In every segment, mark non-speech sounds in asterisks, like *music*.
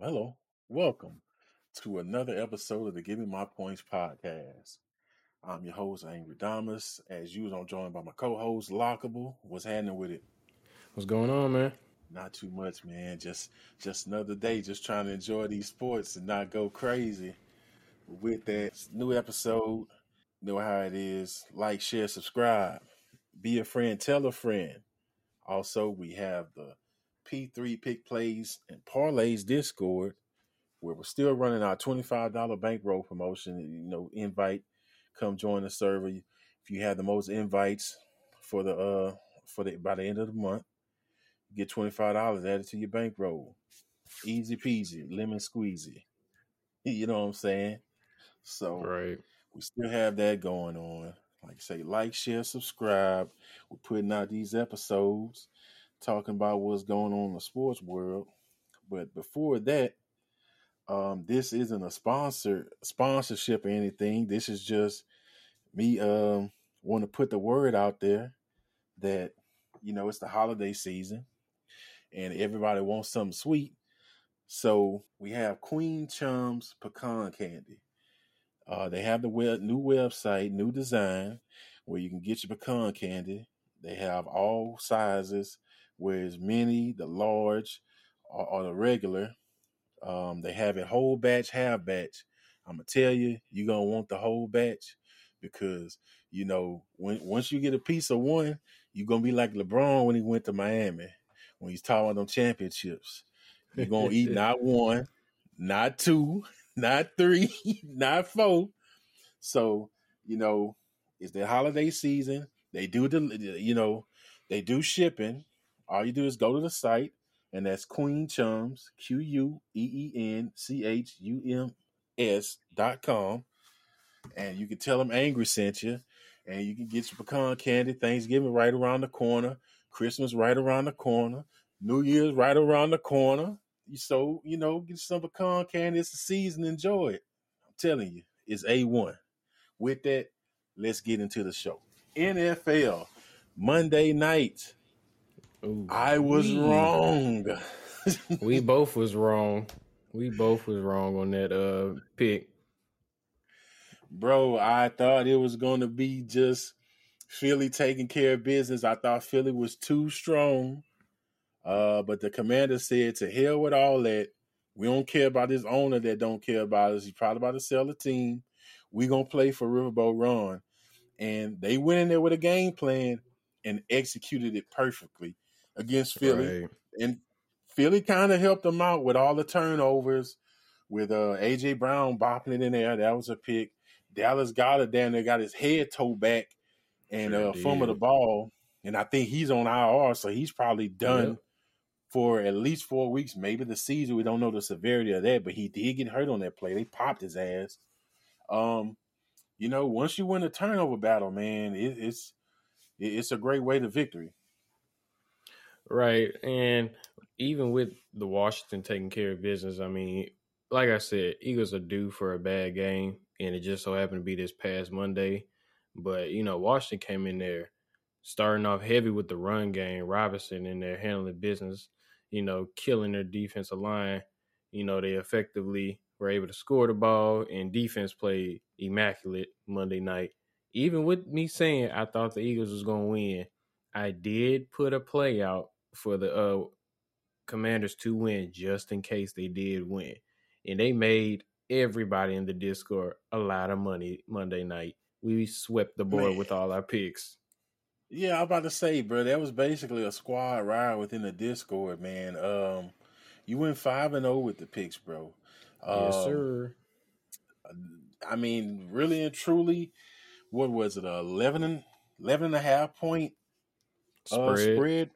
hello. Welcome to another episode of the Give Me My Points podcast. I'm your host, Angry Damas. As usual, I'm joined by my co-host, Lockable. What's happening with it? What's going on, man? Not too much, man. Just just another day, just trying to enjoy these sports and not go crazy. With that new episode, know how it is. Like, share, subscribe. Be a friend, tell a friend. Also, we have the P3 Pick Plays and Parlays Discord, where we're still running our $25 bankroll promotion. You know, invite, come join the server. If you have the most invites for the uh for the by the end of the month, get $25 added to your bankroll. Easy peasy, lemon squeezy. *laughs* You know what I'm saying? So Right. we still have that going on. Like I say, like, share, subscribe. We're putting out these episodes talking about what's going on in the sports world. But before that, um, this isn't a sponsor sponsorship or anything. This is just me um want to put the word out there that you know it's the holiday season and everybody wants something sweet. So we have Queen Chum's pecan candy. Uh, they have the web, new website, new design, where you can get your pecan candy. They have all sizes, whereas many, the large, or, or the regular. Um, they have a whole batch, half batch. I'm gonna tell you, you're gonna want the whole batch because you know when once you get a piece of one, you're gonna be like LeBron when he went to Miami when he's talking about them championships. You're gonna eat *laughs* not one, not two, *laughs* not three, *laughs* not four. So, you know, it's the holiday season. They do the you know, they do shipping. All you do is go to the site, and that's Queen Chums, Q U E E N C H U M S dot com. And you can tell them Angry sent you, and you can get your pecan candy. Thanksgiving right around the corner, Christmas right around the corner, New Year's right around the corner. So you know, get some pecan candy. It's the season. Enjoy it. I'm telling you, it's a one. With that, let's get into the show. NFL Monday night. Ooh, I was we- wrong. We *laughs* both was wrong. We both was wrong on that uh pick. Bro, I thought it was going to be just Philly taking care of business. I thought Philly was too strong. Uh, but the commander said, to hell with all that. We don't care about this owner that don't care about us. He's probably about to sell the team. we going to play for Riverboat Ron. And they went in there with a game plan and executed it perfectly against Philly. Right. and Philly kind of helped them out with all the turnovers, with uh, AJ Brown bopping it in there. That was a pick. Dallas Goedert down there got his head toe back and Sure uh, fumbled the ball, and I think he's on IR, so he's probably done Yep. for at least four weeks, maybe the season. We don't know the severity of that, but he did get hurt on that play. They popped his ass. Um, you know, once you win a turnover battle, man, it, it's it, it's a great way to victory. Right. And even with the Washington taking care of business, I mean, like I said, Eagles are due for a bad game, and it just so happened to be this past Monday. But, you know, Washington came in there starting off heavy with the run game, Robinson in there handling business, you know, killing their defensive line. You know, they effectively were able to score the ball, and defense played immaculate Monday night. Even with me saying I thought the Eagles was going to win, I did put a play out for the uh, Commanders to win just in case they did win. And they made everybody in the Discord a lot of money Monday night. We swept the board Man. with all our picks. Yeah, I'm about to say, bro, that was basically a squad ride within the Discord, man. Um, you went five and zero with the picks, bro. yes, Um, sir. I mean, really and truly, what was it? 11 and 11 and a half point uh, Spread.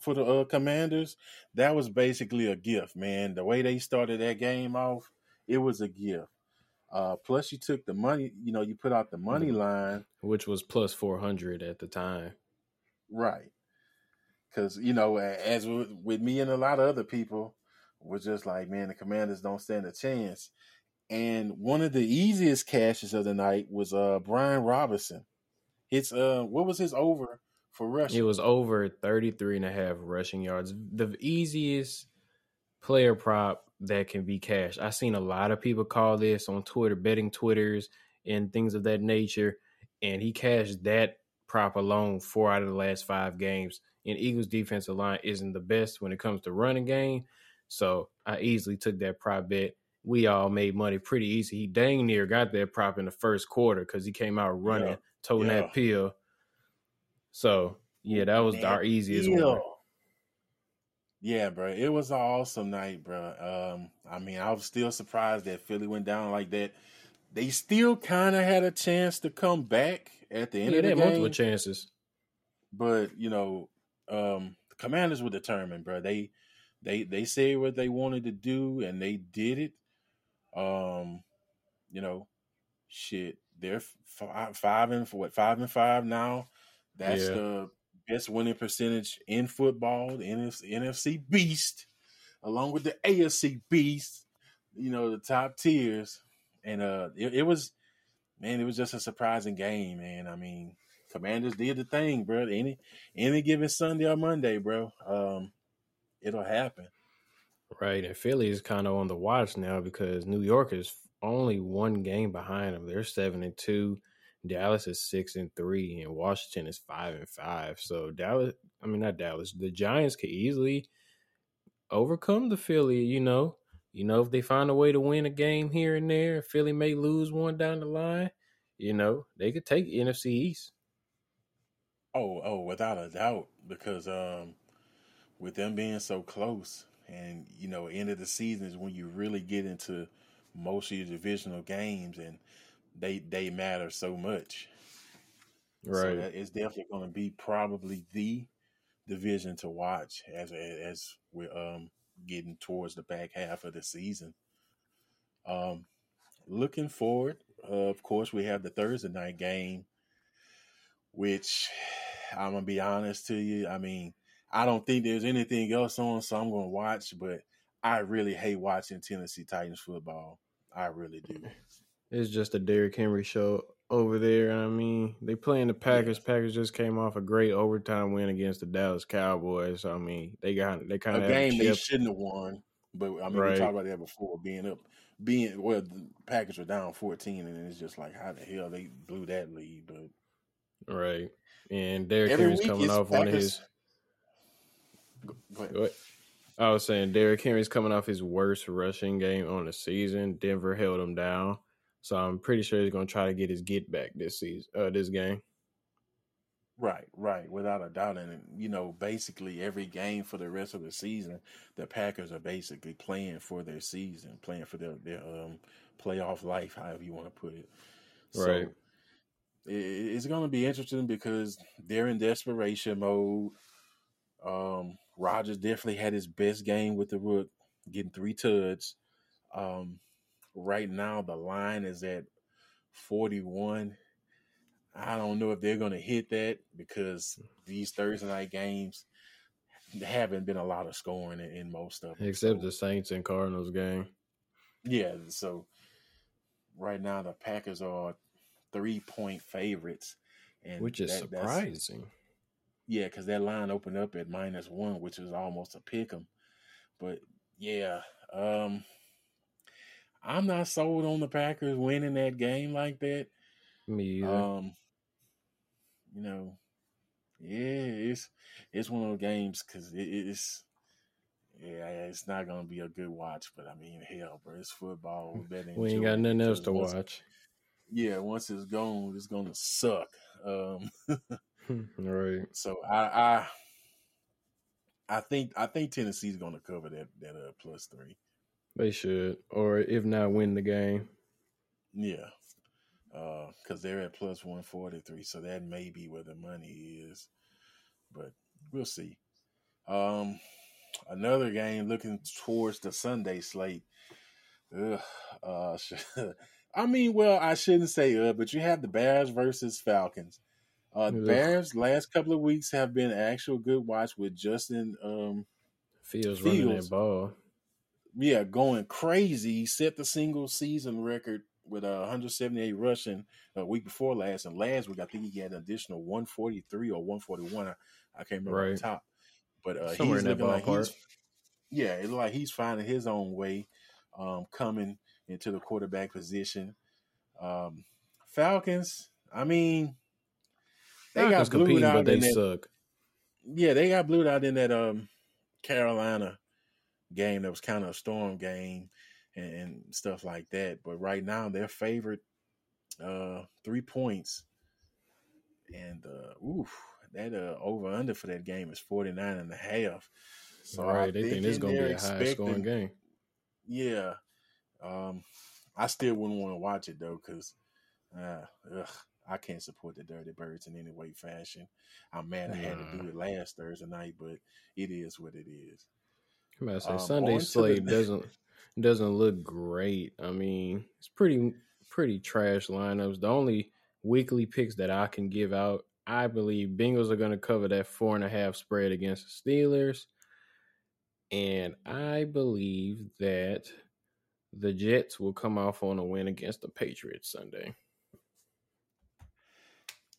For the uh, Commanders. That was basically a gift, man. The way they started that game off, it was a gift. Uh, plus, you took the money. You know, you put out the money line. which was plus 400 at the time. Right. Because, you know, as with, with me and a lot of other people, we're just like, man, the commanders don't stand a chance. And one of the easiest cashes of the night was uh Brian Robinson. It's uh what was his over for rushing? It was over 33 and a half rushing yards. The easiest player prop that can be cashed. I've seen a lot of people call this on Twitter, betting Twitters and things of that nature. And he cashed that prop alone four out of the last five games. And Eagles defensive line isn't the best when it comes to running game. So I easily took that prop bet. We all made money pretty easy. He dang near got that prop in the first quarter because he came out running, yeah. toting yeah. that pill. So yeah, that was our easiest one. Yeah, bro. It was an awesome night, bro. Um, I mean, I was still surprised that Philly went down like that. They still kind of had a chance to come back at the end yeah, of the game. multiple chances. But you know, um, the Commanders were determined, bro. They they they said what they wanted to do, and they did it. Um, you know, shit. They're five, five and what five and five now. That's yeah. the best winning percentage in football, the NFC, NFC beast, along with the AFC beast, you know, the top tiers. And uh it, it, was man, it was just a surprising game, man. I mean, Commanders did the thing, bro. Any any given Sunday or Monday, bro. Um, it'll happen. Right, and Philly is kind of on the watch now because New York is only one game behind them. They're seven and two. Dallas is six and three, and Washington is five and five. So Dallas, I mean not Dallas, the Giants could easily overcome the Philly. You know, you know if they find a way to win a game here and there, Philly may lose one down the line. You know, they could take NFC East. Oh, oh, without a doubt, because um, with them being so close, and you know, end of the season is when you really get into most of your divisional games, and they they matter so much. Right. So it's definitely going to be probably the division to watch as as we're um, getting towards the back half of the season. Um, looking forward, uh, of course, we have the Thursday night game, which I'm gonna be honest to you. I mean, I don't think there's anything else on, so I'm gonna watch. But I really hate watching Tennessee Titans football. I really do. It's just a Derrick Henry show over there. I mean, they playing the Packers. Packers just came off a great overtime win against the Dallas Cowboys. I mean, they got they kind of a game they shouldn't have won. But I mean, right. we talked about that before. Being up, being well, the Packers were down fourteen, and it's just like how the hell they blew that lead. But right, and Derrick Henry's coming off Packers... one of his. Go ahead. Go ahead. I was saying Derrick Henry's coming off his worst rushing game on the season. Denver held him down. So I'm pretty sure he's going to try to get his get back this season, uh, this game. Right, right, without a doubt. And you know, basically every game for the rest of the season, the Packers are basically playing for their season, playing for their their um, playoff life, however you want to put it. Right. So it's going to be interesting because they're in desperation mode. Um, Rodgers definitely had his best game with the Rook, getting three tuds. Um, right now the line is at 41. I don't know if they're going to hit that because these Thursday night games haven't been a lot of scoring in, in most of them. Except so, the Saints and Cardinals game. Yeah, so right now the Packers are three point favorites, and which is that, surprising. Yeah, because that line opened up at minus one, which is almost a pick 'em. But yeah, um, I'm not sold on the Packers winning that game like that. Me either. Um, you know, yeah, it's it's one of those games because it, it's yeah, it's not gonna be a good watch. But I mean, hell, bro, it's football. *laughs* we we ain't got nothing else to once, watch. Yeah, once it's gone, it's gonna suck. Um, *laughs* *laughs* right. So I, I I think I think Tennessee's gonna cover that that uh, plus three. They should, or if not, win the game. Yeah, because uh, they're at plus one forty three, so that may be where the money is, but we'll see. Um, another game looking towards the Sunday slate. Ugh, uh, *laughs* I mean, well, I shouldn't say uh, but you have the Bears versus Falcons. Uh, the Bears last couple of weeks have been actual good watch with Justin um, Fields, Fields running that ball yeah, going crazy. He set the single season record with uh, 178 rushing a week before last, and last week I think he had an additional 143 or 141. I, I can't remember right. the top, but uh, he's looking like he's yeah, it's like he's finding his own way, um, coming into the quarterback position. Um, Falcons, I mean, they Falcons got competing, out but they in that. suck. Yeah, they got blued out in that um Carolina game that was kind of a storm game and, and stuff like that. But right now they're favored uh three points. And uh oof, that uh over under for that game is 49 and a half. So right, they think it's gonna be a high scoring game. Yeah. Um I still wouldn't want to watch it though, because uh ugh, I can't support the Dirty Birds in any way, fashion. I'm mad I had to do it last Thursday night, but it is what it is. I'm about to say Um, Sunday slate doesn't doesn't look great. I mean, it's pretty pretty trash lineups. The only weekly picks that I can give out, I believe Bengals are going to cover that four and a half spread against the Steelers, and I believe that the Jets will come off on a win against the Patriots Sunday.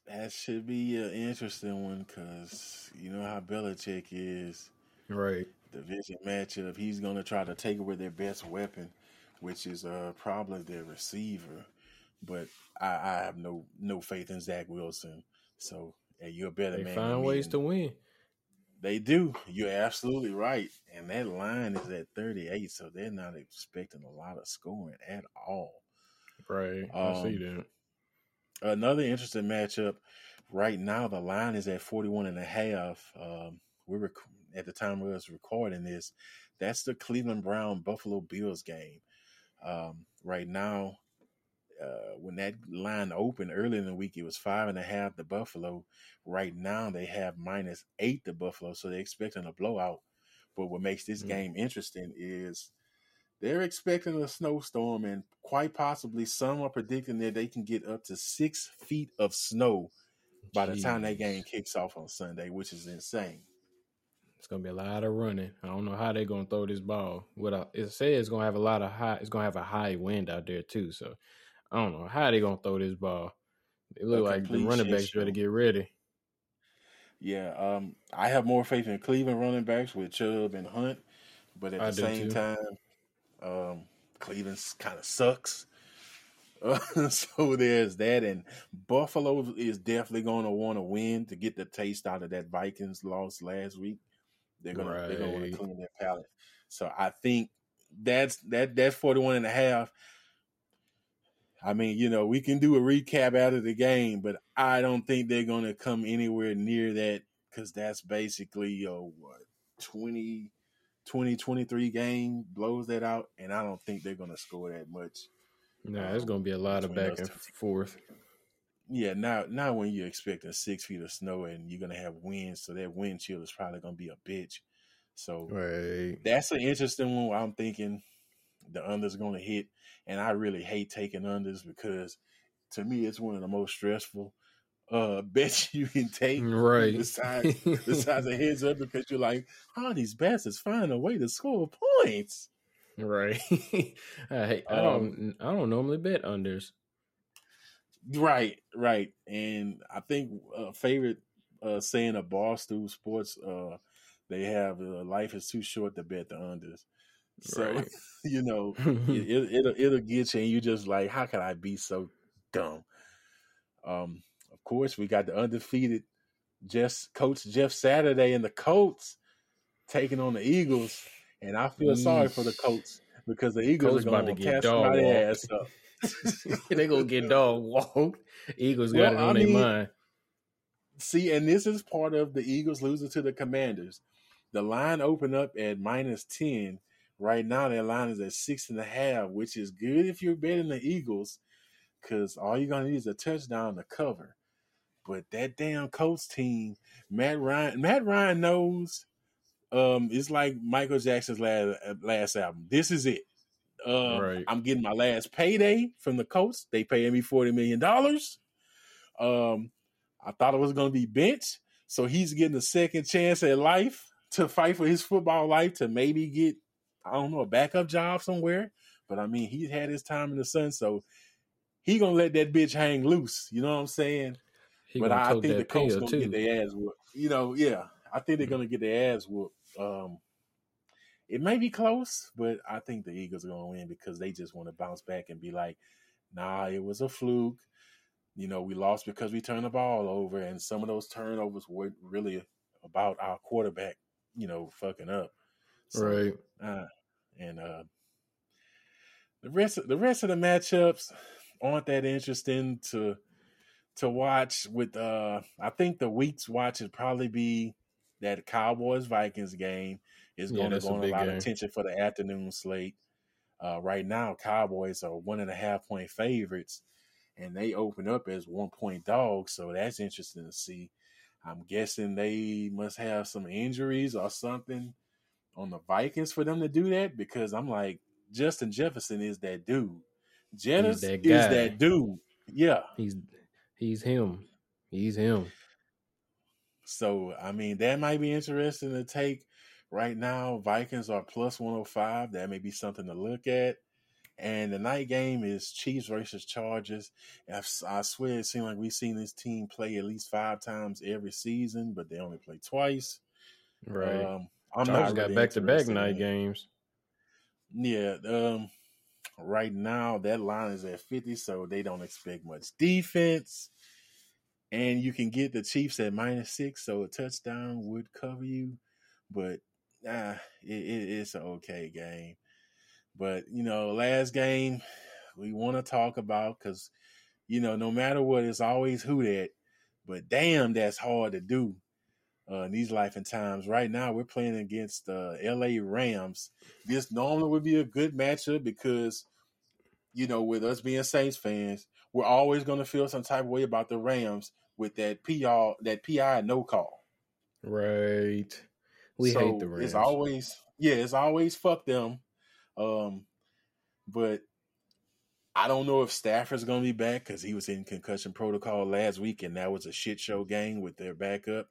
That should be an interesting one because you know how Belichick is. Right. Division matchup. He's going to try to take away their best weapon, which is uh, probably their receiver. But I, I have no no faith in Zach Wilson. So hey, you're a better man. They man. find ways and to win. They do. You're absolutely right. And that line is at 38, so they're not expecting a lot of scoring at all. Right. I see Um, that. Another interesting matchup. Right now, the line is at 41 and a half. Um, we're rec- at the time we was recording this. That's the Cleveland Brown Buffalo Bills game. Um, right now, uh, when that line opened early in the week, it was five and a half to Buffalo. Right now, they have minus eight to Buffalo, so they're expecting a blowout. But what makes this Mm. game interesting is they're expecting a snowstorm, and quite possibly some are predicting that they can get up to six feet of snow by the time that game kicks off on Sunday, which is insane. It's gonna be a lot of running. I don't know how they're gonna throw this ball. What I, it says it's gonna have a lot of high. It's gonna have a high wind out there too. So I don't know how they're gonna throw this ball. It look like the running backs better get ready. Yeah, um, I have more faith in Cleveland running backs with Chubb and Hunt, but at I the same too. time, um, Cleveland kind of sucks. Uh, *laughs* so there's that, and Buffalo is definitely going to want to win to get the taste out of that Vikings loss last week. They're gonna they're gonna want to clean their palate. So I think that's that that's 41 and a half. I mean, you know, we can do a recap after the game, but I don't think they're going to come anywhere near that because that's basically a what 20, 20, 23 game blows that out, and I don't think they're going to score that much. Nah, it's Um, gonna be a lot of back and two forth. Yeah, now now when you're expecting six feet of snow and you're gonna have winds, so that wind chill is probably gonna be a bitch. So Right. that's an interesting one. where I'm thinking the under's gonna hit, and I really hate taking unders because to me it's one of the most stressful uh *laughs* bets you can take. Right. Besides besides a *laughs* heads up because you're like, how are these bastards find a way to score points? right. *laughs* I I Um, don't I don't normally bet unders. Right, right. And I think uh, favorite uh, saying of Barstool Sports, uh, they have uh, life is too short to bet the unders. So Right. *laughs* you know it, *laughs* it, it'll it'll get you, and you just like, how can I be so dumb? Um, of course, we got the undefeated Jeff Coach Jeff Saturday and the Colts taking on the Eagles, and I feel sorry for the Colts because the Eagles Colts are about going to cast somebody's ass up. *laughs* they gonna get dog walked. Eagles got Well, it on their mind. See, and this is part of the Eagles losing to the Commanders. The line opened up at minus 10. Right now, their line is at six and a half, which is good if you're betting the Eagles, because all you're to need is a touchdown to cover. But that damn Colts team, Matt Ryan, Matt Ryan knows um, it's like Michael Jackson's last, last album. This is it. Um, Right. I'm getting my last payday from the Colts. They paying me $40 million. Um, I thought it was going to be bench. So he's getting a second chance at life to fight for his football life to maybe get, I don't know, a backup job somewhere. But I mean, he's had his time in the sun. So he going to let that bitch hang loose. You know what I'm saying? He but I, I think the Colts going to too. get their ass whooped. You know, yeah. I think they're going to get their ass whooped. Um, it may be close, but I think the Eagles are going to win because they just want to bounce back and be like, nah, it was a fluke. You know, we lost because we turned the ball over, and some of those turnovers weren't really about our quarterback, you know, fucking up. So, right. Uh, and uh, the rest of the rest of the matchups aren't that interesting to to watch. With uh, I think the week's watch would probably be that Cowboys Vikings game is going yeah, to gain a, a lot game. of attention for the afternoon slate. Uh, right now, Cowboys are one and a half point favorites, and they open up as one point dogs. So that's interesting to see. I'm guessing they must have some injuries or something on the Vikings for them to do that because I'm like Justin Jefferson is that dude. Jennings is that dude. Yeah, he's he's him. He's him. So I mean, that might be interesting to take. Right now, Vikings are plus 105. That may be something to look at. And the night game is Chiefs versus Chargers. I swear it seems like we've seen this team play at least five times every season, but they only play twice. Right. Um, I'm Chargers got back to back night games. Yeah. Um, right now, that line is at 50, so they don't expect much defense. And you can get the Chiefs at minus six, so a touchdown would cover you. But ah, it, it, it's an okay game. But you know, last game we want to talk about because you know, no matter what, it's always who that. But damn, that's hard to do uh, in these life and times. Right now, we're playing against the uh, L.A. Rams. This normally would be a good matchup because, you know, with us being Saints fans, we're always going to feel some type of way about the Rams with that PR, that PI no call. Right. We so hate the Rams. It's always yeah, it's always fuck them. Um, but I don't know if Stafford's going to be back because he was in concussion protocol last week, and that was a shit show game with their backup.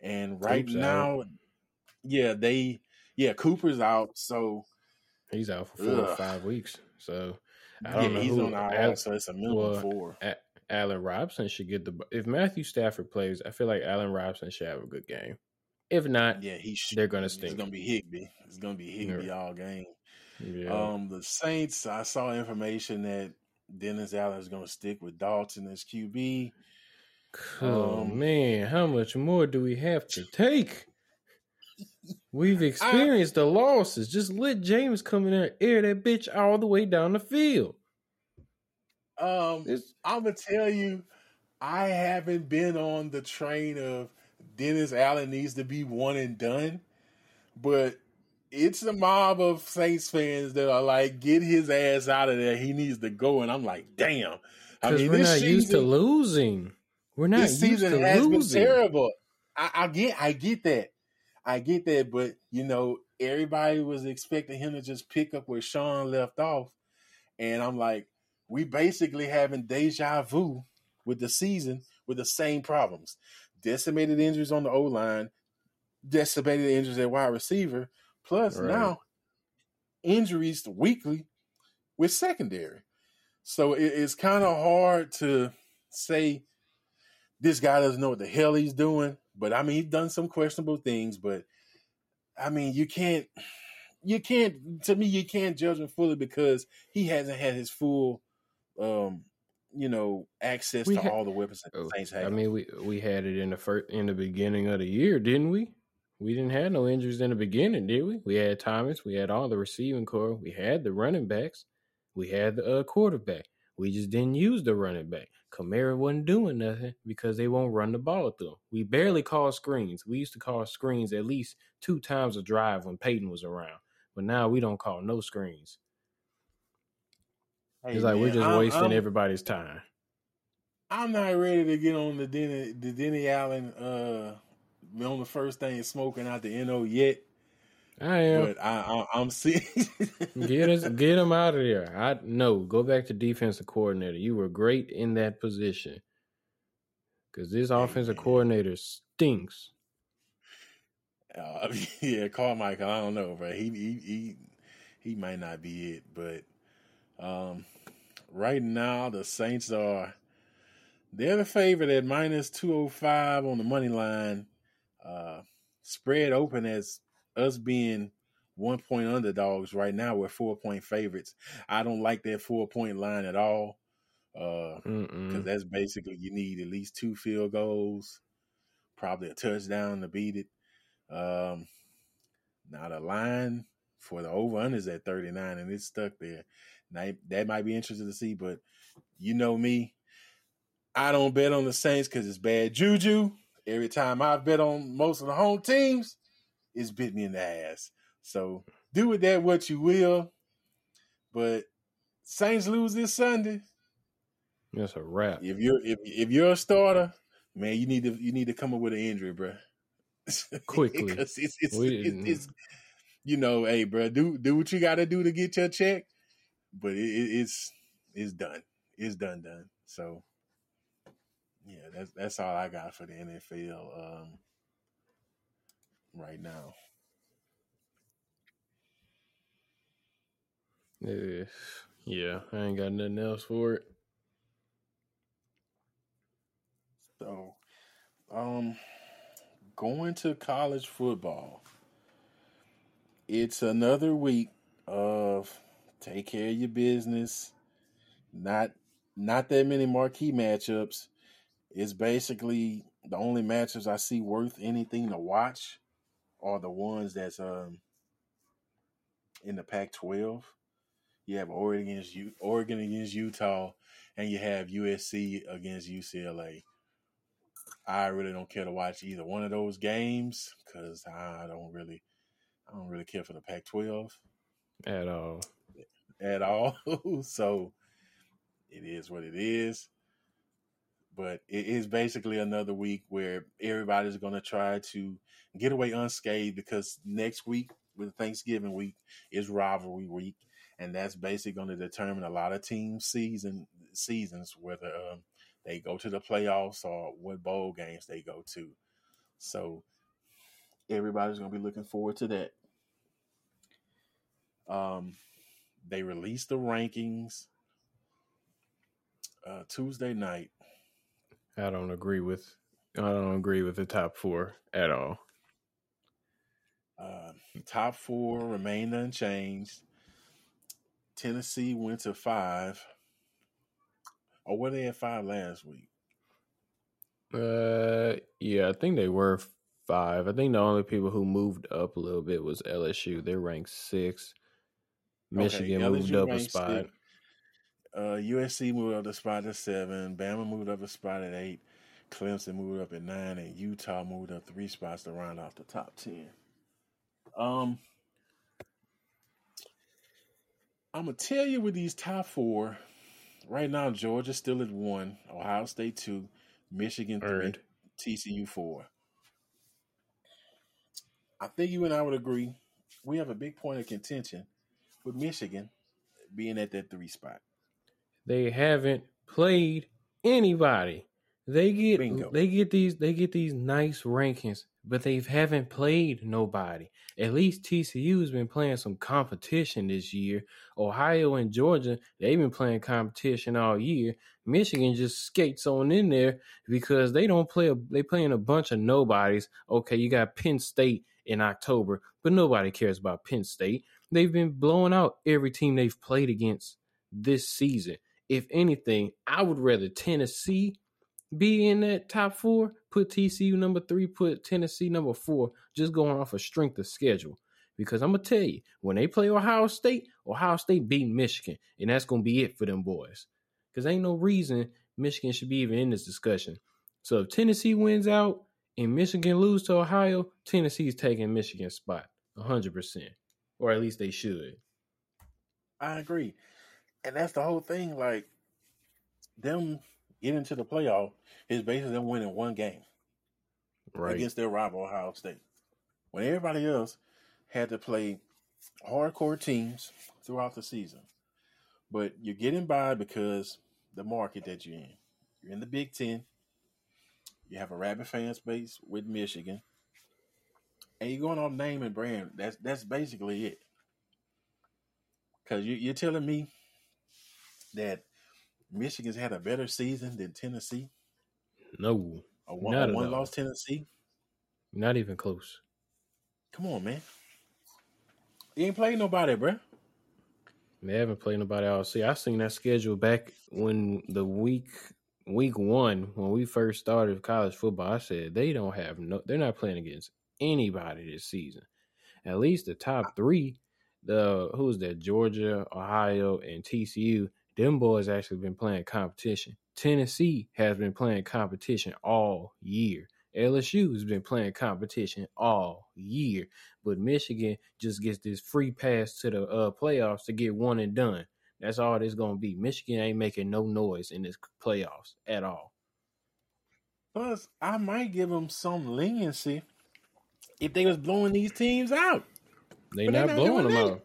And right Cooper's now, out. yeah, they yeah Cooper's out, so he's out for four ugh. or five weeks. So I don't yeah, know he's who, on IR, so it's a minimum well, four. Allen Robinson should get the if Matthew Stafford plays. I feel like Allen Robinson should have a good game. If not, yeah, he should. they're gonna stink. It's gonna be Higbee. It's gonna be Higbee yeah. all game. Yeah. Um, the Saints. I saw information that Dennis Allen is gonna stick with Dalton as QB. Oh um, man, how much more do we have to *laughs* take? We've experienced I, the losses. Just let Jameis come in there and air that bitch all the way down the field. Um, it's, I'm gonna tell you, I haven't been on the train of Dennis Allen needs to be one and done. But it's a mob of Saints fans that are like, get his ass out of there. He needs to go. And I'm like, damn. I mean, we're not season, used to losing. We're not this used season to has losing. been terrible. I, I get, I get that, I get that. But you know, everybody was expecting him to just pick up where Sean left off, and I'm like, we basically having deja vu with the season with the same problems decimated injuries on the O line, decimated injuries at wide receiver, plus right. now injuries weekly with secondary. So it, it's kind of hard to say this guy doesn't know what the hell he's doing. But I mean, he's done some questionable things. But I mean, you can't, you can't. To me, you can't judge him fully because he hasn't had his full um, you know access we to all the weapons that the oh, Saints have. I mean, we we had it in the first in the beginning of the year, didn't we? We didn't have no injuries in the beginning, did we? We had Thomas, we had all the receiving core, we had the running backs, we had the uh, quarterback. We just didn't use the running back. Kamara wasn't doing nothing because they won't run the ball through. We barely call screens. We used to call screens at least two times a drive when Peyton was around, but now we don't call no screens. Hey, it's like man, we're just I'm, wasting I'm, everybody's time. I'm not ready to get on the Denny the Denny Allen uh on the first thing smoking out the NO yet. I am, but I, I am seeing *laughs* get us get him out of there. I no go back to defensive coordinator. You were great in that position because this offensive coordinator stinks. Uh, *laughs* yeah, Carmichael. I don't know, but he he he he might not be it, but um, right now the Saints are they're the favorite at minus 205 on the money line. Uh, spread open as us being one point underdogs right now. We're four point favorites. I don't like that four point line at all. Uh, because that's basically you need at least two field goals, probably a touchdown to beat it. Um, now the line for the over under is at 39 and it's stuck there. That might be interesting to see, but you know me, I don't bet on the Saints because it's bad juju. Every time I bet on most of the home teams, it's bit me in the ass. So do with that what you will. But Saints lose this Sunday. That's a wrap. If you're if if you're a starter, man, you need to you need to come up with an injury, bro. *laughs* Quickly, it's it's, it's, it's, you know, hey, bro, do do what you got to do to get your check, but it, it, it's it's done. It's done, done. So, yeah, that's that's all I got for the NFL um, right now. Yeah, yeah, I ain't got nothing else for it. So, um, going to college football. It's another week of take care of your business. Not not that many marquee matchups. It's basically the only matchups I see worth anything to watch are the ones that's um in the Pac-12. You have Oregon against Oregon against Utah, and you have USC against UCLA. I really don't care to watch either one of those games because I don't really, I don't really care for the Pac-12 at all, at all. *laughs* so it is what it is. But it is basically another week where everybody's going to try to get away unscathed because next week, with Thanksgiving week, is rivalry week, and that's basically going to determine a lot of team season seasons whether um, they go to the playoffs or what bowl games they go to. So everybody's gonna be looking forward to that. Um, they released the rankings uh, Tuesday night. I don't agree with. I don't agree with the top four at all. Uh, top four remained unchanged. Tennessee went to five. Or were they at five last week? Uh, yeah, I think they were five. I think the only people who moved up a little bit was LSU. They're ranked six. Michigan okay, moved up a spot. Six. Uh, USC moved up a spot to seven. Bama moved up a spot at eight. Clemson moved up at nine, and Utah moved up three spots to round off the top ten. Um, I'm gonna tell you with these top four, right now, Georgia still at one, Ohio State two, Michigan Earned. three, TCU four. I think you and I would agree. We have a big point of contention with Michigan being at that three spot. They haven't played anybody. They get Bingo. they get these they get these nice rankings, but they haven't played nobody. At least TCU has been playing some competition this year. Ohio and Georgia, they've been playing competition all year. Michigan just skates on in there because they don't play a, they playing a bunch of nobodies. Okay, you got Penn State in October, but nobody cares about Penn State. They've been blowing out every team they've played against this season. If anything, I would rather Tennessee be in that top four, put TCU number three, put Tennessee number four, just going off a of strength of schedule. Because I'm gonna tell you, when they play Ohio State, Ohio State beat Michigan, and that's gonna be it for them boys. Because ain't no reason Michigan should be even in this discussion. So if Tennessee wins out and Michigan lose to Ohio, Tennessee's taking Michigan's spot, hundred percent, or at least they should. I agree, and that's the whole thing. Like them getting to the playoff is basically them winning one game right. against their rival Ohio State. When everybody else had to play hardcore teams throughout the season. But you're getting by because the market that you're in. You're in the Big Ten. You have a rabid fan base with Michigan. And you're going on name and brand. That's that's basically it. Because you, you're telling me that Michigan's had a better season than Tennessee? No. A one, a one loss Tennessee? Not even close. Come on, man. He ain't played nobody, bro. They haven't played nobody else. See, I seen that schedule back when the week week one when we first started college football. I said they don't have no. They're not playing against anybody this season. At least the top three, the who's that? Georgia, Ohio, and TCU. Them boys actually been playing competition. Tennessee has been playing competition all year. LSU has been playing competition all year, but Michigan just gets this free pass to the uh, playoffs to get one and done. That's all it's gonna be. Michigan ain't making no noise in this playoffs at all. Plus, I might give them some leniency if they was blowing these teams out. They not, not blowing them out.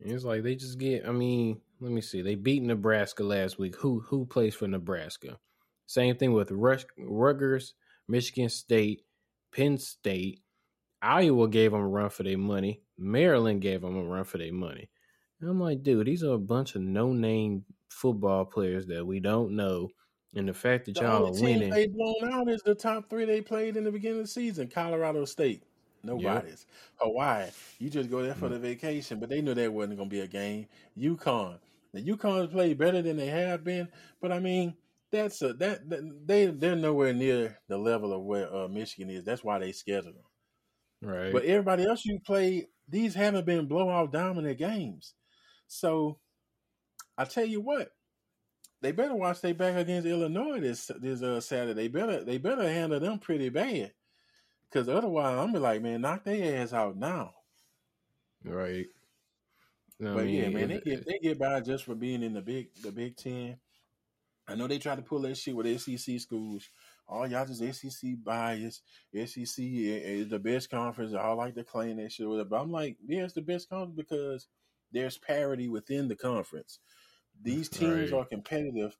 It's like they just get. I mean, let me see. They beat Nebraska last week. Who who plays for Nebraska? Same thing with Rush, Rutgers, Michigan State, Penn State. Iowa gave them a run for their money. Maryland gave them a run for their money. And I'm like, dude, these are a bunch of no-name football players that we don't know. And the fact that the y'all are winning, they blown out is the top three they played in the beginning of the season. Colorado State, nobody's. Yep. Hawaii, you just go there for mm-hmm. the vacation, but they knew that wasn't going to be a game. UConn, the UConn played better than they have been, but I mean, that's a that, that they they're nowhere near the level of where uh, Michigan is. That's why they schedule them. Right. But everybody else you play, these haven't been blowout dominant games. So I tell you what, they better watch their back against Illinois this this uh, Saturday. They better they better handle them pretty bad, because otherwise I'm be like, man, knock their ass out now. Right. No, but I mean, yeah, man, they get they get by just for being in the big the Big Ten. I know they try to pull that shit with SEC schools. Oh, y'all just SEC bias. SEC is the best conference. I like to claim that shit. But I'm like, yeah, it's the best conference because there's parity within the conference. These teams right. are competitive.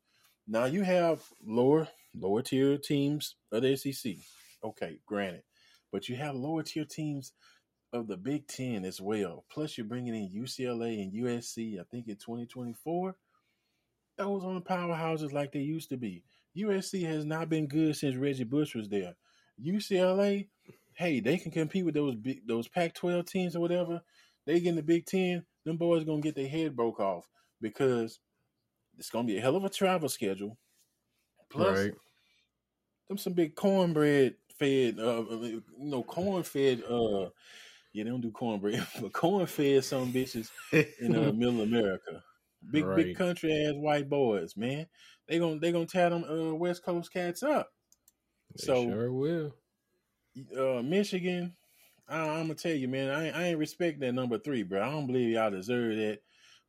Now you have lower lower tier teams of the SEC. Okay, granted, but you have lower tier teams of the Big Ten as well. Plus, you're bringing in UCLA and USC. I think in 2024 those the powerhouses like they used to be. USC has not been good since Reggie Bush was there. UCLA, hey, they can compete with those big, those Pac-12 teams or whatever. They get in the Big Ten, them boys gonna get their head broke off because it's gonna be a hell of a travel schedule. Plus, right. them some big cornbread fed, uh, uh you know, corn fed. Uh, yeah, they don't do cornbread, *laughs* but corn fed some bitches in uh, *laughs* middle America. Big right. big country ass white boys, man. They gonna they gonna tear them uh, West Coast cats up. They so sure will. Uh, Michigan, I, am gonna tell you, man. I, I ain't respect that number three, bro. I don't believe y'all deserve that.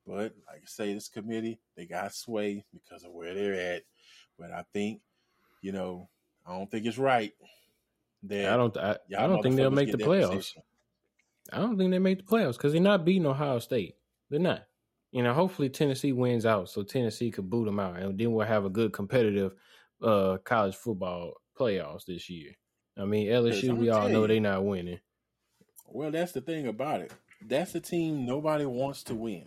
But like I say, this committee they got sway because of where they're at. But I think, you know, I don't think it's right. That I don't. I, I don't think they'll make the playoffs. Position. I don't think they make the playoffs because they're not beating Ohio State. They're not. You know, hopefully Tennessee wins out so Tennessee could boot them out, and then we'll have a good competitive uh, college football playoffs this year. I mean, LSU, we all know they're not winning. Well, that's the thing about it. That's a team nobody wants to win.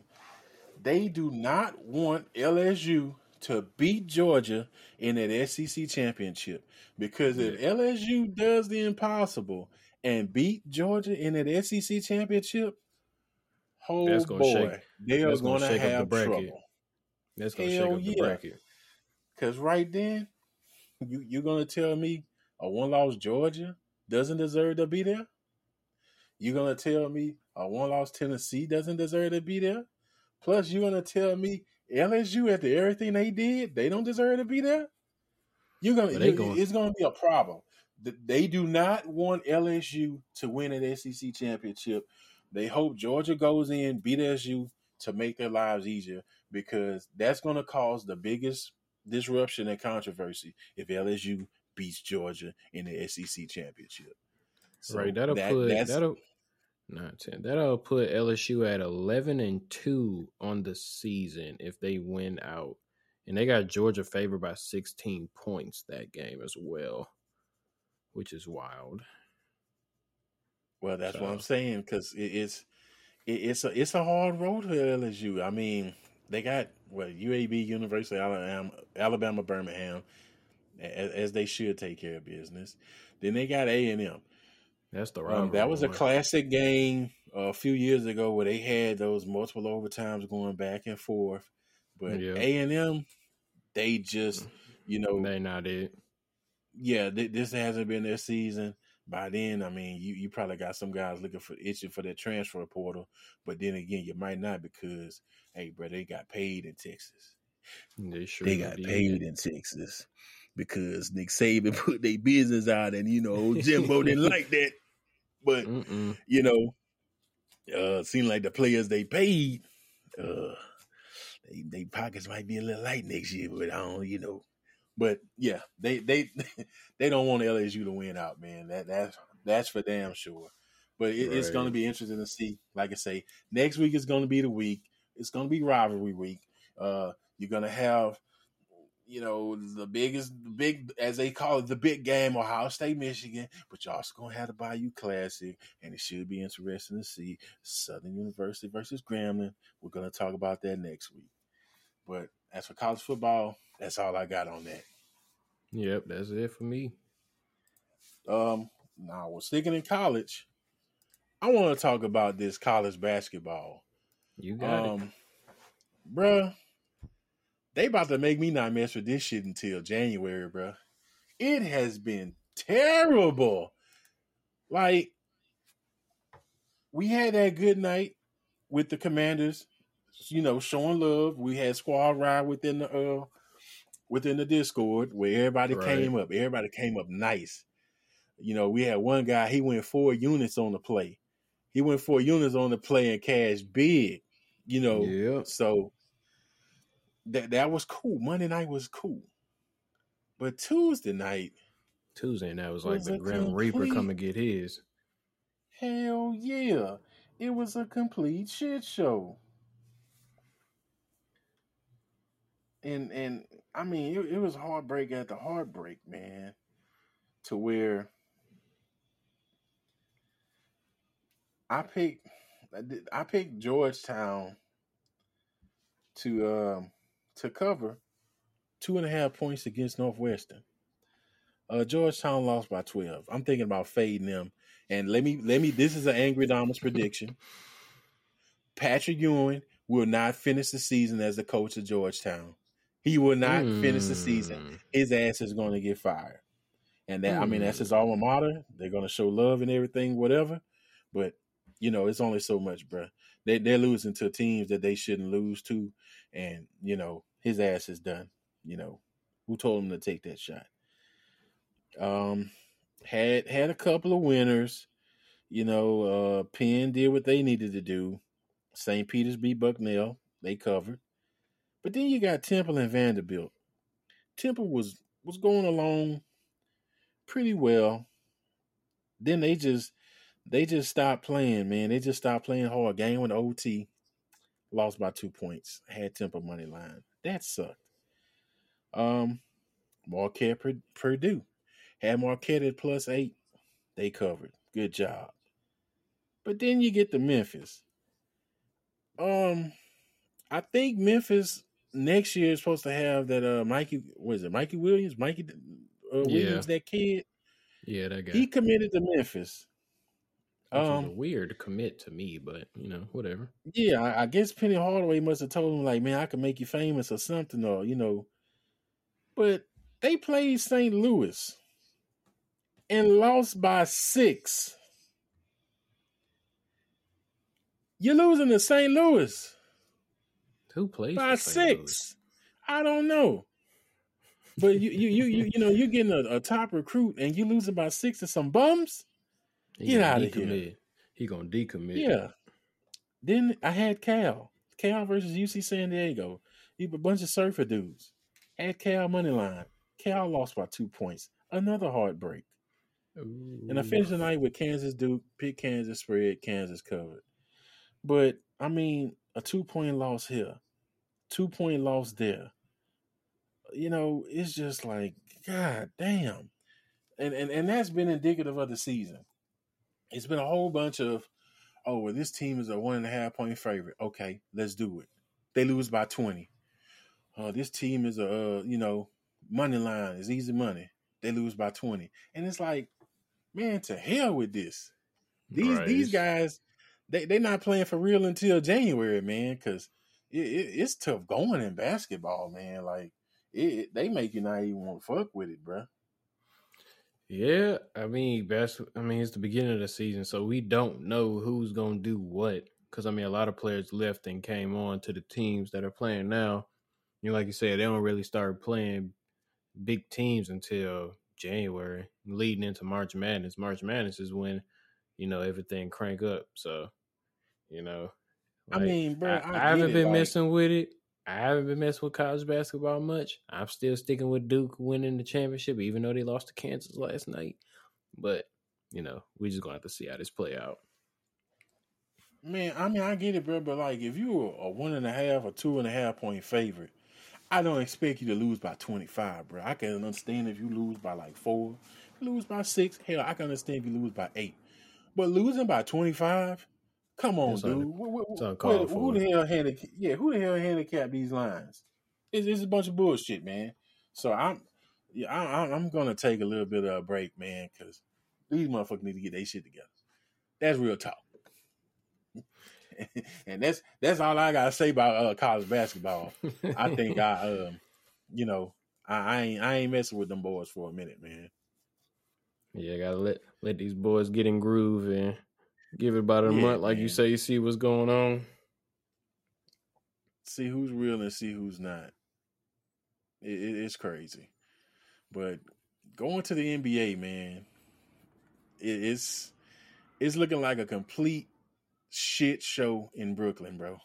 They do not want LSU to beat Georgia in that SEC championship because if LSU does the impossible and beat Georgia in that SEC championship, Oh that's gonna boy, shake, they are gonna, gonna have trouble. That's gonna Hell shake up yeah. the bracket. Cause right then, you you're gonna tell me a one loss Georgia doesn't deserve to be there? You're gonna tell me a one loss Tennessee doesn't deserve to be there? Plus, you're gonna tell me LSU after everything they did, they don't deserve to be there? You're gonna, you, going. it's gonna be a problem. They do not want LSU to win an SEC championship they hope Georgia goes in, beat SU to make their lives easier because that's going to cause the biggest disruption and controversy if LSU beats Georgia in the SEC championship. So right, that'll that, put that'll not ten. That'll put LSU at eleven and two on the season if they win out, and they got Georgia favored by sixteen points that game as well, which is wild. Well, that's so. what I'm saying because it, it's it, it's a it's a hard road for LSU. I mean, they got what UAB, University Alabama, Alabama Birmingham, as, as, they should take care of business. Then they got A and M. That's the um, that was a classic game a few years ago where they had those multiple overtimes going back and forth. But A and M, they just you know they not it. Yeah, th- this hasn't been their season. By then, I mean you you probably got some guys looking for itching for that transfer portal, but then again, you might not because hey, bro, they got paid in Texas. They sure they got paid in Texas because Nick Saban *laughs* put their business out, and you know Jimbo didn't like that. But Mm-mm. you know, uh, seemed like the players they paid, uh, they they pockets might be a little light next year, but I don't, you know. But yeah, they they *laughs* they don't want LSU to win out, man. That that's that's for damn sure. But it, right. it's going to be interesting to see. Like I say, next week is going to be the week. It's going to be rivalry week. Uh, you're going to have you know, the biggest, the big, as they call it, the big game, Ohio State, Michigan. But you're also going to have the Bayou Classic, and it should be interesting to see Southern University versus Grambling. We're going to talk about that next week. But as for college football, that's all I got on that. Yep, that's it for me. Um, now we're sticking in college. I want to talk about this college basketball. You got um, it, bruh they about to make me not mess with this shit until January, bro. It has been terrible. Like we had that good night with the commanders, you know, showing love. We had squad ride within the uh within the Discord where everybody right. came up. Everybody came up nice. You know, we had one guy, he went four units on the play. He went four units on the play and cash big. You know, yeah. so that that was cool. Monday night was cool, but Tuesday night, Tuesday night was like was the Grim complete, Reaper come and get his. Hell yeah, it was a complete shit show. And and I mean, it, it was heartbreak at the heartbreak, man, to where I picked I picked Georgetown to um to cover two and a half points against Northwestern. Uh, Georgetown lost by twelve. I'm thinking about fading them. And let me let me. This is an angry Domus prediction. Patrick Ewing will not finish the season as the coach of Georgetown. He will not mm. finish the season. Hmm. His ass is going to get fired. And that mm. I mean that's his hmm. alma mater. They're going to show love and everything, whatever. But you know it's only so much, bro. They they're losing to teams that they shouldn't lose to, and you know his ass is done. You know, who told him to take that shot? Um, had had a couple of winners. You know, uh, Penn did what they needed to do. St. Peter's beat Bucknell. They covered. But then you got Temple and Vanderbilt. Temple was was going along pretty well. Then they just they just stopped playing, man. They just stopped playing hard. Game with OT. Lost by two points. Had Temple money line. That sucked. Um, Marquette, Purdue had Marquette at plus eight. They covered. Good job. But then you get to Memphis. Um, I think Memphis next year is supposed to have that. Uh, Mikey, was it Mikey Williams? Mikey uh, Williams, yeah. that kid. Yeah, that guy. He committed to Memphis. Um, weird commit to me, but you know, whatever. Yeah, I, I guess Penny Hardaway must have told him like, "Man, I can make you famous or something," or you know. But they played St. Louis and lost by six. You're losing to St. Louis. Who plays by six? Louis? I don't know. But you, you, you, you, you know, you're getting a, a top recruit and you losing by six to some bums. He Get out of here. He gonna decommit. Yeah. Then I had Cal. Cal versus UC San Diego. You a bunch of surfer dudes. Had Cal money line. Cal lost by two points. Another heartbreak. Ooh. And I finished the night with Kansas Duke, pick Kansas spread, Kansas covered. But I mean, a two point loss here, two point loss there. You know, it's just like, God damn. And and, and that's been indicative of the season. It's been a whole bunch of, oh, well, this team is a one and a half point favorite. Okay, let's do it. They lose by 20. Uh, this team is a, uh, you know, money line is easy money. They lose by 20. And it's like, man, to hell with this. These Right. these guys, they they not playing for real until January, man. Because it, it, it's tough going in basketball, man. Like it, it- they make you not even want to fuck with it, bro. Yeah, I mean, best. I mean, it's the beginning of the season, so we don't know who's gonna do what. Because I mean, a lot of players left and came on to the teams that are playing now. You know, like you said, they don't really start playing big teams until January, leading into March Madness. March Madness is when you know everything crank up. So, you know, I mean, bro, I, I, I haven't it, been like- messing with it. I haven't been messing with college basketball much. I'm still sticking with Duke winning the championship, even though they lost to Kansas last night. But you know, we just gonna have to see how this play out. Man, I mean, I get it, bro, but like, if you were a one and a half or two and a half point favorite, I don't expect you to lose by twenty five, bro. I can understand if you lose by like four, lose by six. Hell, I can understand if you lose by eight, but losing by twenty five, come on, It's dude. un- Wh- wh- it's wh- uncalled who the hell handicap? Yeah, who the hell handicapped these lines? It's, it's a bunch of bullshit, man. So I'm, yeah, I, I'm gonna take a little bit of a break, man, because these motherfuckers need to get their shit together. That's real talk. *laughs* and that's that's all I gotta say about uh, college basketball. I think I, *laughs* um, you know, I, I ain't I ain't messing with them boys for a minute, man. yeah, I gotta let let these boys get in groove and give it about a Yeah, month, like you say. You see what's going on. See who's real and see who's not. It, it, it's crazy, but going to the NBA, man, it, it's it's looking like a complete shit show in Brooklyn, bro.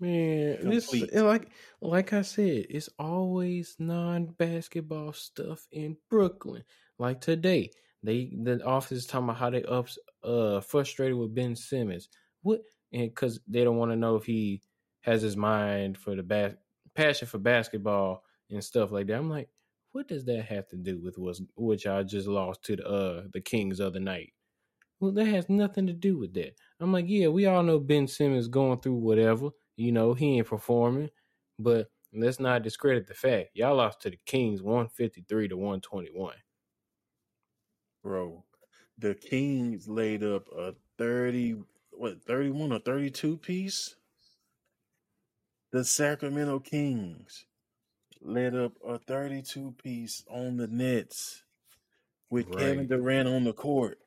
Man, this Complete. and like like I said, it's always non basketball stuff in Brooklyn. Like today, they the office is talking about how they ups uh frustrated with Ben Simmons. What and because they don't want to know if he has his mind for the bas- passion for basketball and stuff like that. I'm like, what does that have to do with what y'all just lost to the uh the Kings other night? Well, that has nothing to do with that. I'm like, yeah, we all know Ben Simmons going through whatever. You know, he ain't performing, but let's not discredit the fact y'all lost to the Kings 153 to 121. bro. The Kings laid up a thirty, what thirty one or thirty two piece. The Sacramento Kings laid up a thirty two piece on the Nets with Kevin Durant on the court,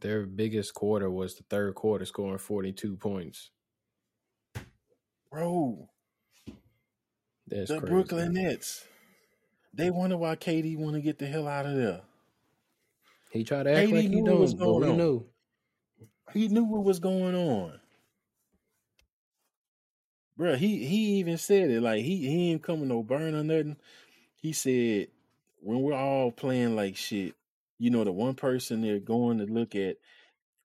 Their biggest quarter was the third quarter, scoring 42 points. bro. That's the crazy. Brooklyn Nets. They wonder why KD want to get the hell out of there. He tried to act KD like he knew what was don't, but going on. know. He knew what was going on. Bruh, he he even said it like he he ain't coming no burn or nothing. He said when we're all playing like shit, you know, the one person they're going to look at,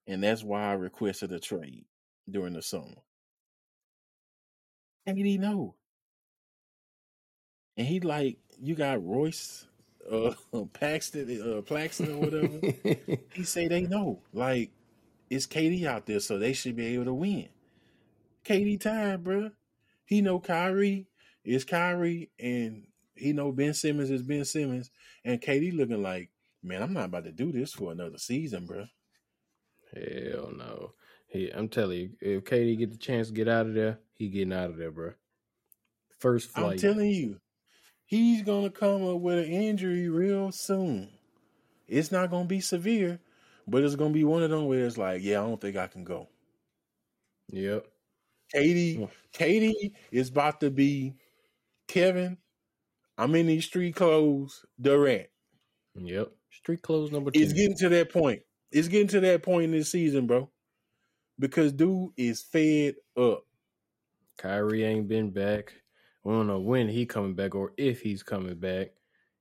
and that's why I requested a trade during the summer. And he know. And he like, you got Royce, uh, *laughs* Paxton, uh, Plaxton or whatever. *laughs* he say they know. Like, it's KD out there, so they should be able to win. KD time, bruh. He know Kyrie is Kyrie, and he know Ben Simmons is Ben Simmons, and KD looking like, man, I'm not about to do this for another season, bruh. Hell no. He, I'm telling you, if KD get the chance to get out of there, he getting out of there, bro. First flight. I'm telling you, he's gonna come up with an injury real soon. It's not gonna be severe, but it's gonna be one of them where it's like, yeah, I don't think I can go. Yep. Katie, Katie is about to be Kevin. I'm in these street clothes. Durant. Yep. Street clothes number two. It's getting to that point. It's getting to that point in this season, bro. Because dude is fed up. Kyrie ain't been back. We don't know when he coming back or if he's coming back.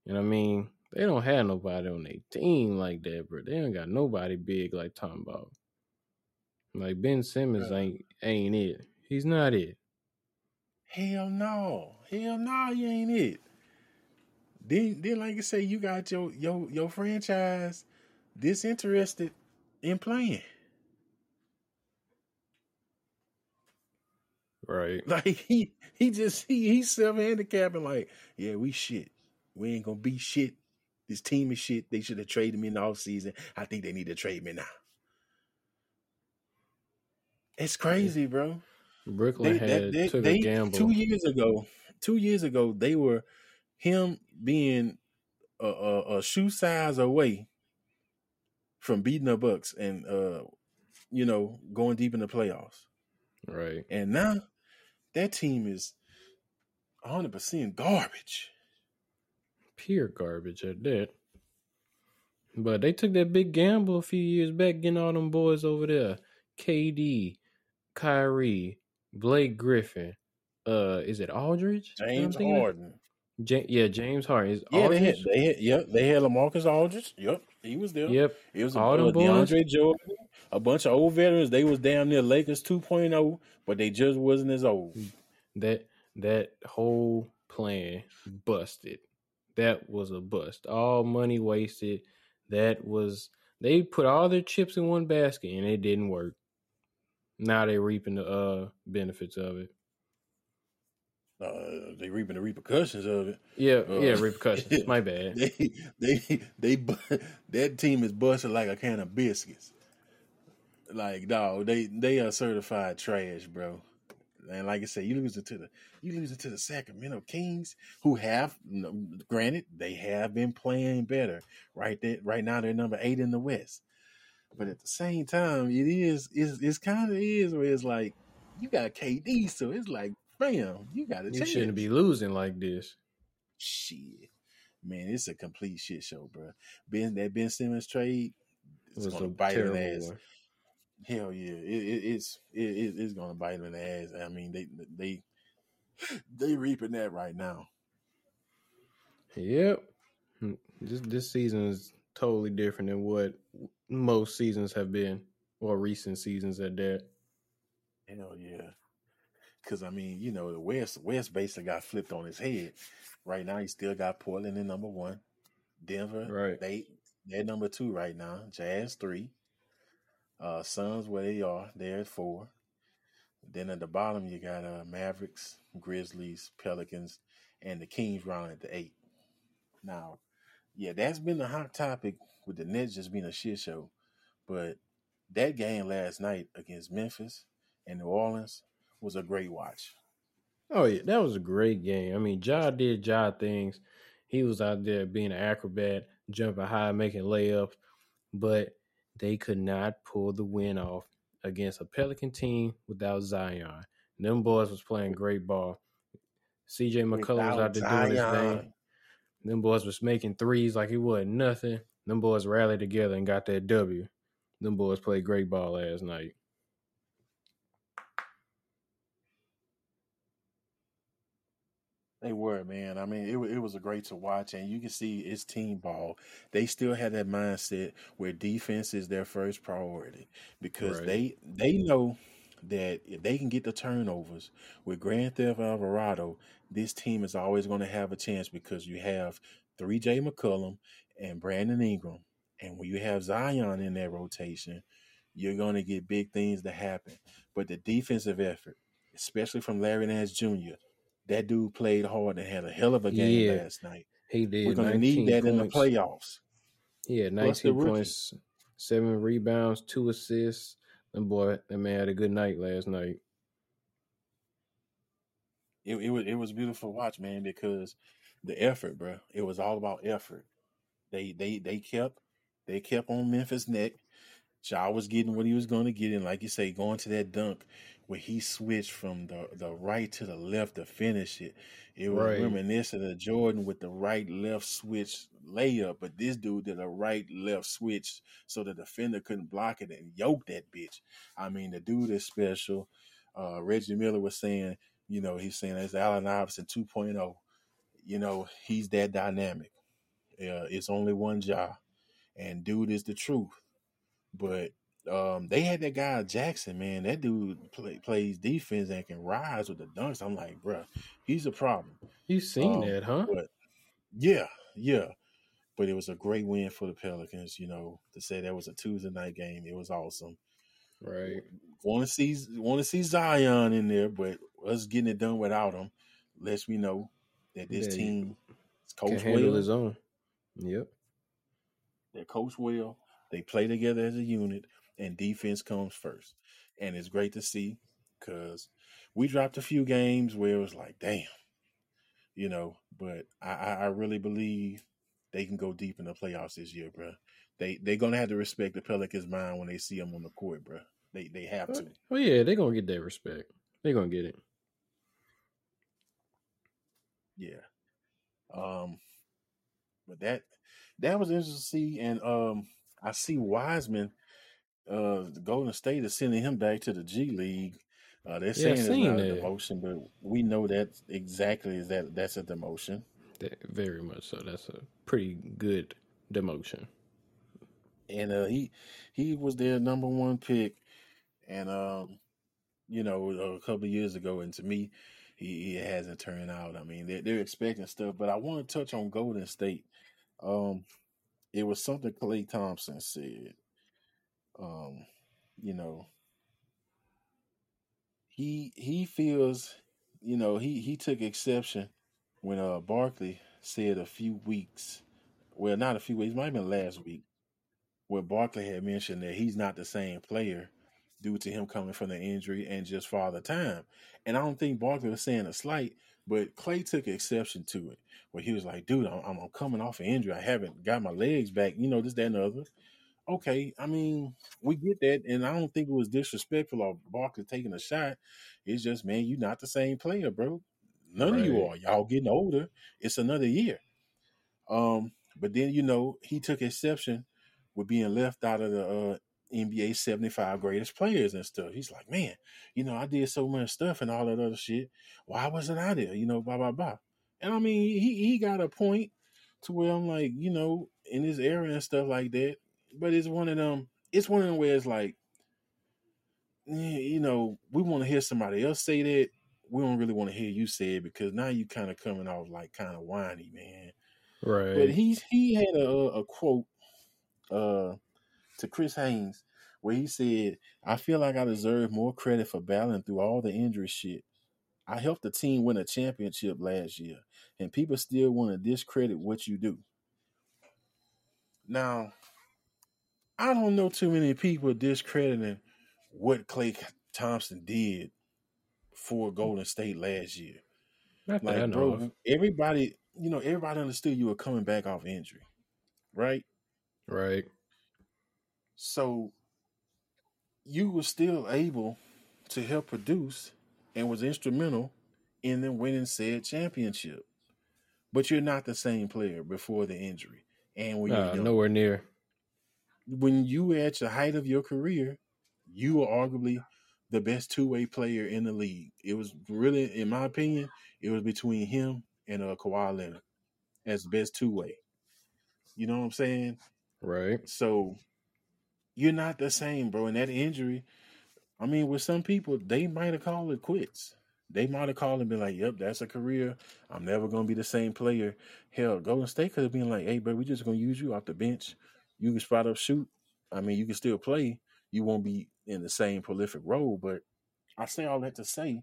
You know what I mean? They don't have nobody on their team like that, bro. They don't got nobody big like Tom about. Like Ben Simmons ain't ain't it. He's not it. Hell no. Hell no, you ain't it. Then then like I say, you got your your your franchise disinterested in playing. Right. *laughs* Like he he just he he's self handicapping like, yeah, we shit. We ain't gonna be shit This team is shit. They should have traded me in the offseason. I think they need to trade me now. It's crazy, bro. Brooklyn They, had they, took they a gamble. two years ago, two years ago, they were him being a, a, a shoe size away from beating the Bucks and uh, you know going deep in the playoffs. Right. And now that team is 100 percent garbage. Pure garbage at that. But they took that big gamble a few years back, getting all them boys over there. KD, Kyrie, Blake Griffin. Uh, is it Aldridge? James? Harden. Ja- yeah, James Harden. Is Yeah, they had, they had, yep, they had Lamarcus Aldridge. Yep, he was there. Yep. It was All them uh, boys. DeAndre Jordan, a bunch of old veterans. They was damn near Lakers 2.0, but they just wasn't as old. That that whole plan busted. That was a bust. All money wasted. That was they put all their chips in one basket and it didn't work. Now they reaping the uh benefits of it. Uh, they reaping the repercussions of it. Yeah, Uh, yeah, *laughs* repercussions. My bad. *laughs* They, they, they, *laughs* that team is busted like a can of biscuits. Like, dog, they, they are certified trash, bro. And like I said, you losing to the, you losing to the Sacramento Kings, who have, granted, they have been playing better. Right there, right now they're number eight in the West. But at the same time, it is, it's, it's kind of is where it's like, you got KD, so it's like, bam, you got a You chance. shouldn't be losing like this. Shit, man, it's a complete shit show, bro. Ben that Ben Simmons trade It is was gonna a bite in the terrible ass. one. Hell yeah, it, it, it's it, it, it's gonna bite them in the ass. I mean, they they they reaping that right now. Yep. This this season is totally different than what most seasons have been, or recent seasons at that. Hell yeah, because I mean, you know, the West West basically got flipped on his head. Right now, he still got Portland in number one, Denver Right. they they're number two right now. Jazz three, uh, Suns where they are, they're at four. Then at the bottom, you got uh, Mavericks, Grizzlies, Pelicans, and the Kings round at the eight. Now, yeah, that's been a hot topic with the Nets just being a shit show. But that game last night against Memphis and New Orleans was a great watch. Oh yeah, that was a great game. I mean, Ja did Ja things. He was out there being an acrobat, jumping high, making layups, but they could not pull the win off against a Pelican team without Zion. Them boys was playing great ball. CJ McCollum was out there doing his thing. Them boys was making threes like it wasn't nothing. Them boys rallied together and got that W. Them boys played great ball last night. They were, man. I mean, it, it was a great to watch, and you can see it's team ball. They still had that mindset where defense is their first priority because Right. they they know that if they can get the turnovers with Grand Theft Alvarado, this team is always going to have a chance because you have three J McCollum and Brandon Ingram, and when you have Zion in that rotation, you're going to get big things to happen. But the defensive effort, especially from Larry Nance Jr. That dude played hard and had a hell of a game Yeah. last night. He did. We're going to need that in the playoffs. He had Plus the 19 points, seven rebounds, two assists. And boy, that man had a good night last night. It, it was it was beautiful watch, man, because the effort, bro. It was all about effort. They they they kept they kept on Memphis' neck. Ja was getting what he was going to get, and like you say, going to that dunk where he switched from the the right to the left to finish it. It was Right. reminiscent of Jordan with the right left switch layup, but this dude did a right left switch so the defender couldn't block it and yoke that bitch. I mean, the dude is special. Uh, Reggie Miller was saying, you know, he's saying it's Allen Iverson 2.0. You know, he's that dynamic. Uh, it's only one job, and dude is the truth. But um, they had that guy Jackson, man. That dude play, plays defense and can rise with the dunks. I'm like, bruh, he's a problem. You've seen Um, that, huh? But yeah, yeah. But it was a great win for the Pelicans. You know, to say that was a Tuesday night game, it was awesome. Right. Want to see want to see Zion in there, but us getting it done without him lets me know that this Yeah, team is Can handle well. his own. Yep. They coach well. They play together as a unit, and defense comes first. And it's great to see because we dropped a few games where it was like, damn, you know. But I, I really believe they can go deep in the playoffs this year, bro. They they're gonna have to respect the Pelicans' mind when they see them on the court, bro. They they have to. Oh yeah, they're gonna get that respect. They're gonna get it. Yeah. Um, but that that was interesting to see, and um, I see Wiseman. Uh, Golden State is sending him back to the G League. Uh, they're saying it's not that. a demotion, but we know that exactly is that that's a demotion. Very much so. That's a pretty good demotion. And uh, he he was their number one pick, and um, you know, a couple years ago, and to me, he, he hasn't turned out. I mean, they're, they're expecting stuff, but I want to touch on Golden State. Um, it was something Klay Thompson said. Um, you know, he he feels, you know, he he took exception when uh Barkley said a few weeks, well, not a few weeks, might have been last week, where Barkley had mentioned that he's not the same player due to him coming from the injury and just father time. And I don't think Barkley was saying a slight, but Klay took exception to it, where he was like, dude, I'm, I'm coming off an injury. I haven't got my legs back, you know, this, that, and the other. Okay, I mean, we get that, and I don't think it was disrespectful of Barkley taking a shot. It's just, man, you're not the same player, bro. None right. of you are. Y'all getting older. It's another year. Um, but then you know he took exception with being left out of the uh, NBA 75 greatest players and stuff. He's like, man, you know, I did so much stuff and all that other shit. Why wasn't I there? You know, blah, blah, blah. And I mean, he, he got a point to where I'm like, you know, in his era and stuff like that. But it's one of them, it's one of them where it's like, you know, we want to hear somebody else say that. We don't really want to hear you say it because now you kind of coming off like kind of whiny, man. Right. But he's he had a, a quote uh to Chris Haynes where he said, I feel like I deserve more credit for battling through all the injury shit. I helped the team win a championship last year, and people still want to discredit what you do. Now, I don't know too many people discrediting what Klay Thompson did for Golden State last year. Not like, bro, of. everybody, you know, everybody understood you were coming back off injury, right? Right. So you were still able to help produce and was instrumental in them winning said championship. But you're not the same player before the injury. And when you're nowhere near. When you were at the height of your career, you were arguably the best two way player in the league. It was really, in my opinion, it was between him and uh, Kawhi Leonard as best two way. You know what I'm saying? Right. So you're not the same, bro. And that injury, I mean, with some people, they might have called it quits. They might have called and been like, "Yep, that's a career. I'm never gonna be the same player." Hell, Golden State could have been like, "Hey, bro, we're just gonna use you off the bench. You can spot up, shoot. I mean, you can still play. You won't be in the same prolific role." But I say all that to say,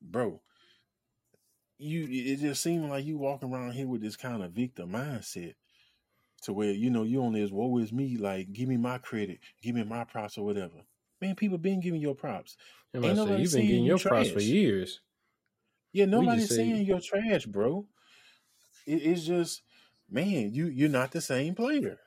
bro, you it just seemed like you walking around here with this kind of victim mindset to where you know you only as woe is me, like give me my credit, give me my props or whatever. Man, people been giving your props. Ain't say, you've been getting your trash. props for years. Yeah, nobody's saying you're trash, bro. It, it's just, man, you you're not the same player.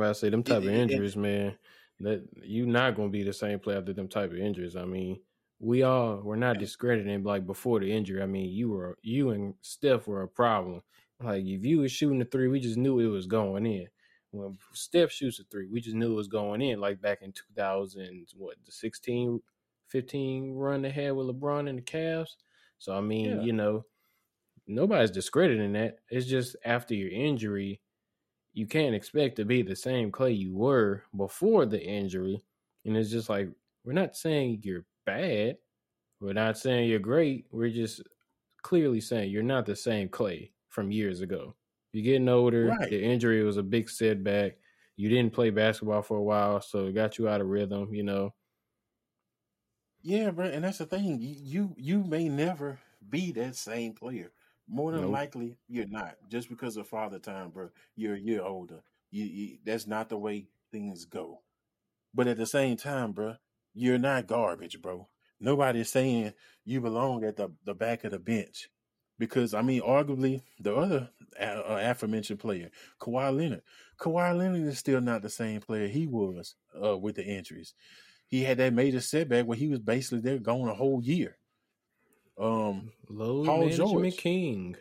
I say them type it, of injuries, it, man. That you're not gonna be the same player after them type of injuries. I mean, we all we're not discrediting like before the injury. I mean, you were you and Steph were a problem. Like if you was shooting a three, we just knew it was going in. When Steph shoots a three, we just knew it was going in. Like back in 2000, what the 16, 15 run they had with LeBron and the Cavs. So I mean, yeah. you know, nobody's discrediting that. It's just after your injury, you can't expect to be the same Klay you were before the injury. And it's just like we're not saying you're bad. We're not saying you're great. We're just clearly saying you're not the same Klay from years ago. You're getting older. Right. The injury was a big setback. You didn't play basketball for a while, so it got you out of rhythm. You know. Yeah, bro, and that's the thing. You you may never be that same player. More than nope. likely, you're not. Just because of father time, bro. You're a year older. You, you, that's not the way things go. But at the same time, bro, you're not garbage, bro. Nobody's saying you belong at the, the back of the bench. Because, I mean, arguably, the other uh, aforementioned player, Kawhi Leonard, Kawhi Leonard is still not the same player he was uh, with the injuries. He had that major setback where he was basically there going a whole year. Um, Low Paul Management George. King.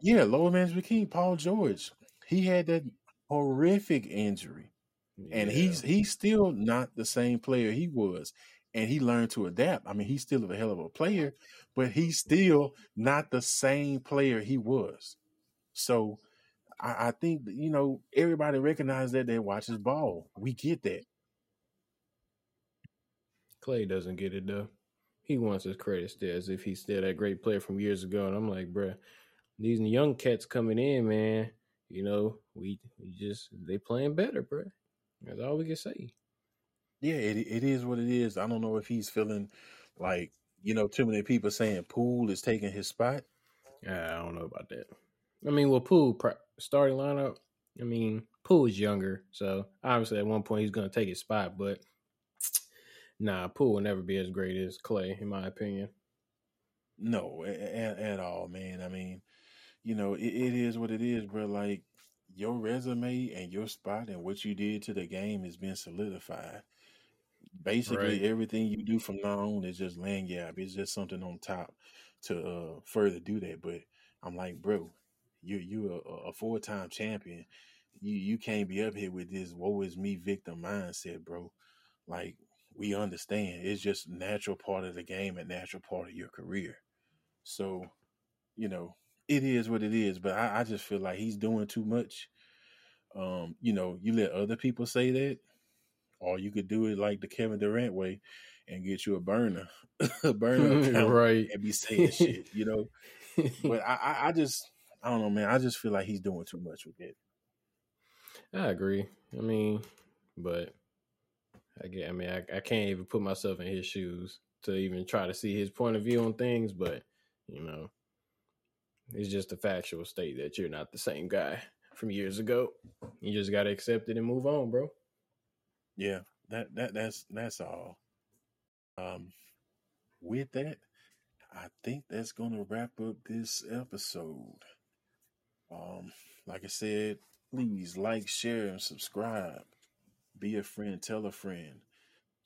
Yeah, load management king, Paul George. He had that horrific injury. Yeah. And he's he's still not the same player he was. And he learned to adapt. I mean, he's still a hell of a player, but he's still not the same player he was. So I, I think you know everybody recognizes that they watch his ball. We get that. Klay doesn't get it though. He wants his credit still as if he's still that great player from years ago. And I'm like, bruh, these young cats coming in, man. You know, we we just they playing better, bro. That's all we can say. Yeah, it it is what it is. I don't know if he's feeling like you know too many people saying Poole is taking his spot. Yeah, I don't know about that. I mean, well, Poole starting lineup. I mean, Poole is younger, so obviously at one point he's going to take his spot. But nah, Poole will never be as great as Klay, in my opinion. No, at, at all, man. I mean, you know, it, it is what it is, bro. Like your resume and your spot and what you did to the game has been solidified. Basically, right. everything you do from now on is just lagniappe. It's just something on top to uh, further do that. But I'm like, bro, you you a, a four time champion. You you can't be up here with this woe is me victim mindset, bro. Like we understand, it's just natural part of the game and natural part of your career. So, you know, it is what it is. But I, I just feel like he's doing too much. Um, you know, you let other people say that, or you could do it like the Kevin Durant way and get you a burner, *laughs* a *laughs* burner account, right, and be saying shit. You know, *laughs* but I, I just, I don't know, man. I just feel like he's doing too much with it. I agree. I mean, but I get. I mean, I, I can't even put myself in his shoes to even try to see his point of view on things. But you know, it's just a factual state that you're not the same guy from years ago. You just gotta accept it and move on, bro. Yeah, that that that's that's all. Um, with that, I think that's gonna wrap up this episode. Um, like I said, please like, share, and subscribe. Be a friend, tell a friend.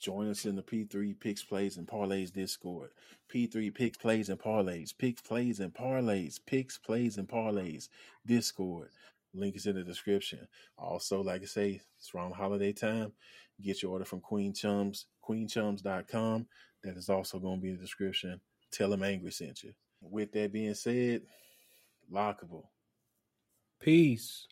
Join us in the P3 Picks Plays and Parlays Discord. P3 Picks Plays and Parlays. Picks Plays and Parlays. Picks Plays and Parlays Discord. Link is in the description. Also, like I say, it's around holiday time. Get your order from Queen Chums, queenchums.com. That is also going to be in the description. Tell them Angry sent you. With that being said, lockable. Peace.